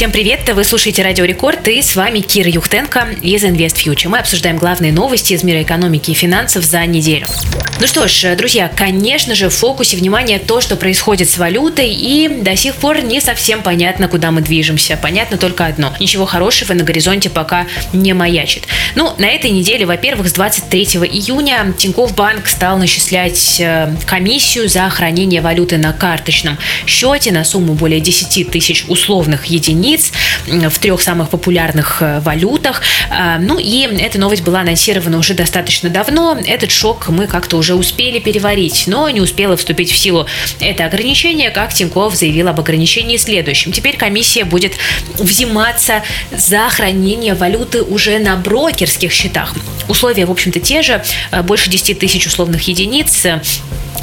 Всем привет! Вы слушаете Радио Рекорд и с вами Кира Юхтенко из Invest Future. Мы обсуждаем главные новости из мира экономики и финансов за неделю. Ну что ж, друзья, конечно же, в фокусе внимания то, что происходит с валютой, и до сих пор не совсем понятно, куда мы движемся. Понятно только одно. Ничего хорошего на горизонте пока не маячит. Ну, на этой неделе, во-первых, с 23 июня Тинькофф Банк стал начислять э, комиссию за хранение валюты на карточном счете на сумму более 10 тысяч условных единиц единиц в трех самых популярных э, валютах. А, ну и эта новость была анонсирована уже достаточно давно. Этот шок мы как-то уже успели переварить, но не успело вступить в силу это ограничение, как Тиньков заявил об ограничении следующем. Теперь комиссия будет взиматься за хранение валюты уже на брокерских счетах. Условия, в общем-то, те же. Э, больше 10 тысяч условных единиц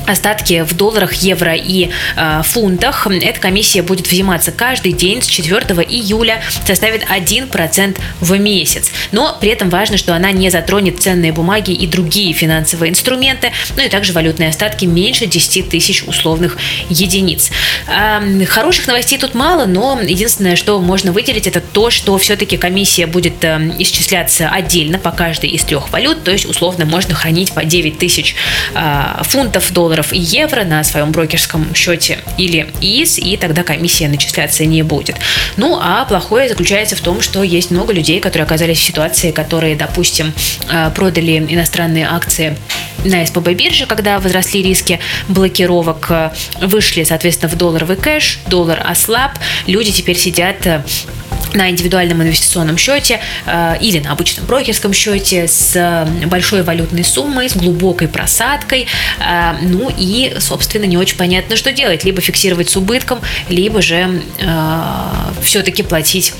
остатки в долларах, евро и э, фунтах. Эта комиссия будет взиматься каждый день с 4 июля, составит 1% в месяц. Но при этом важно, что она не затронет ценные бумаги и другие финансовые инструменты, ну и также валютные остатки меньше 10 тысяч условных единиц. Э, хороших новостей тут мало, но единственное, что можно выделить, это то, что все-таки комиссия будет э, исчисляться отдельно по каждой из трех валют, то есть условно можно хранить по 9 тысяч э, фунтов, долларов, долларов и евро на своем брокерском счете или ИИС, и тогда комиссия начисляться не будет. Ну, а плохое заключается в том, что есть много людей, которые оказались в ситуации, которые, допустим, э, продали иностранные акции на СПБ бирже, когда возросли риски блокировок, э, вышли, соответственно, в долларовый кэш, доллар ослаб, люди теперь сидят э, на индивидуальном инвестиционном счете э, или на обычном брокерском счете с большой валютной суммой, с глубокой просадкой. Э, ну и, собственно, не очень понятно, что делать. Либо фиксировать с убытком, либо же э, все-таки платить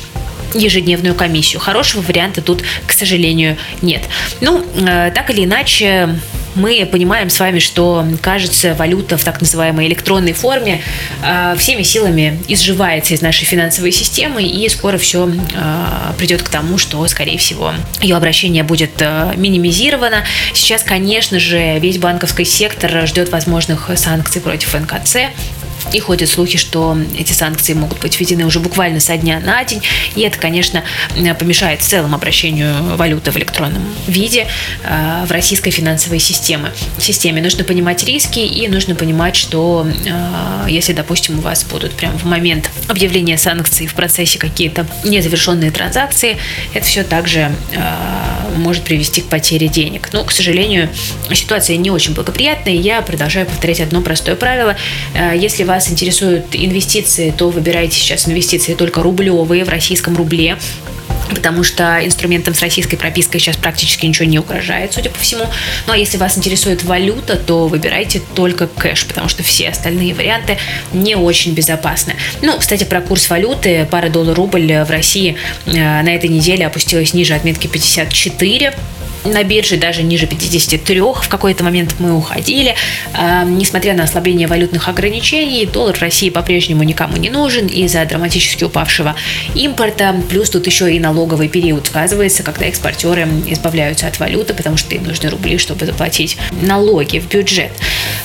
ежедневную комиссию. Хорошего варианта тут, к сожалению, нет. Ну, э, так или иначе, мы понимаем с вами, что, кажется, валюта в так называемой электронной форме э, всеми силами изживается из нашей финансовой системы, и скоро все э, придет к тому, что, скорее всего, ее обращение будет э, минимизировано. Сейчас, конечно же, весь банковский сектор ждет возможных санкций против НКЦ. И ходят слухи, что эти санкции могут быть введены уже буквально со дня на день. И это, конечно, помешает в целом обращению валюты в электронном виде э, в российской финансовой системе. системе. Нужно понимать риски и нужно понимать, что э, если, допустим, у вас будут прямо в момент объявления санкций в процессе какие-то незавершенные транзакции, это все также э, может привести к потере денег. Но, к сожалению, ситуация не очень благоприятная. И я продолжаю повторять одно простое правило. Если вас вас интересуют инвестиции, то выбирайте сейчас инвестиции только рублевые в российском рубле потому что инструментам с российской пропиской сейчас практически ничего не угрожает, судя по всему. Ну а если вас интересует валюта, то выбирайте только кэш, потому что все остальные варианты не очень безопасны. Ну, кстати, про курс валюты. Пара доллар-рубль в России э, на этой неделе опустилась ниже отметки 54 на бирже даже ниже 53. В какой-то момент мы уходили. А, несмотря на ослабление валютных ограничений, доллар в России по-прежнему никому не нужен из-за драматически упавшего импорта. Плюс тут еще и налоговый период сказывается, когда экспортеры избавляются от валюты, потому что им нужны рубли, чтобы заплатить налоги в бюджет.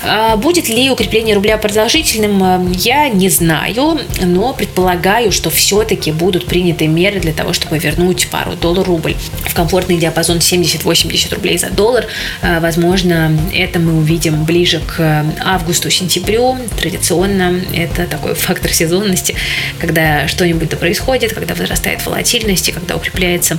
А, будет ли укрепление рубля продолжительным, я не знаю, но предполагаю, что все-таки будут приняты меры для того, чтобы вернуть пару доллар-рубль в комфортный диапазон 78 80 рублей за доллар. А, возможно, это мы увидим ближе к августу-сентябрю. Традиционно это такой фактор сезонности, когда что-нибудь происходит, когда возрастает волатильность и когда укрепляется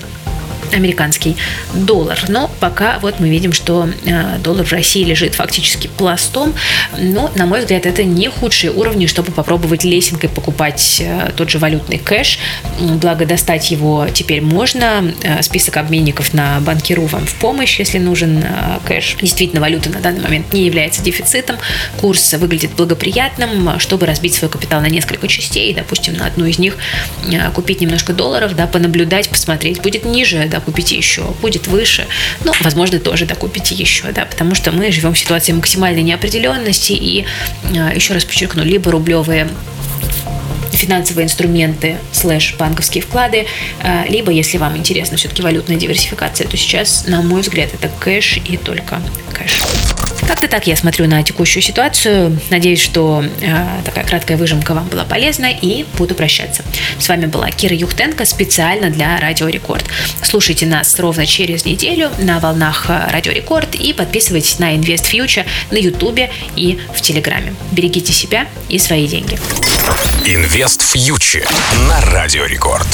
американский доллар. Но пока вот мы видим, что э, доллар в России лежит фактически пластом. Но, на мой взгляд, это не худшие уровни, чтобы попробовать лесенкой покупать э, тот же валютный кэш. Благо, достать его теперь можно. Э, список обменников на банкиру вам в помощь, если нужен кэш. Действительно, валюта на данный момент не является дефицитом. Курс выглядит благоприятным, чтобы разбить свой капитал на несколько частей. Допустим, на одну из них купить немножко долларов, да, понаблюдать, посмотреть. Будет ниже, да, докупите еще, будет выше, ну, возможно, тоже докупите еще, да, потому что мы живем в ситуации максимальной неопределенности и, а, еще раз подчеркну, либо рублевые финансовые инструменты слэш банковские вклады, а, либо, если вам интересна все-таки валютная диверсификация, то сейчас, на мой взгляд, это кэш и только кэш. Как-то так я смотрю на текущую ситуацию. Надеюсь, что э, такая краткая выжимка вам была полезна и буду прощаться. С вами была Кира Юхтенко специально для Радио Рекорд. Слушайте нас ровно через неделю на волнах э, Радио Рекорд и подписывайтесь на Invest Future на Ютубе и в Телеграме. Берегите себя и свои деньги. Invest Future на Радио Рекорд.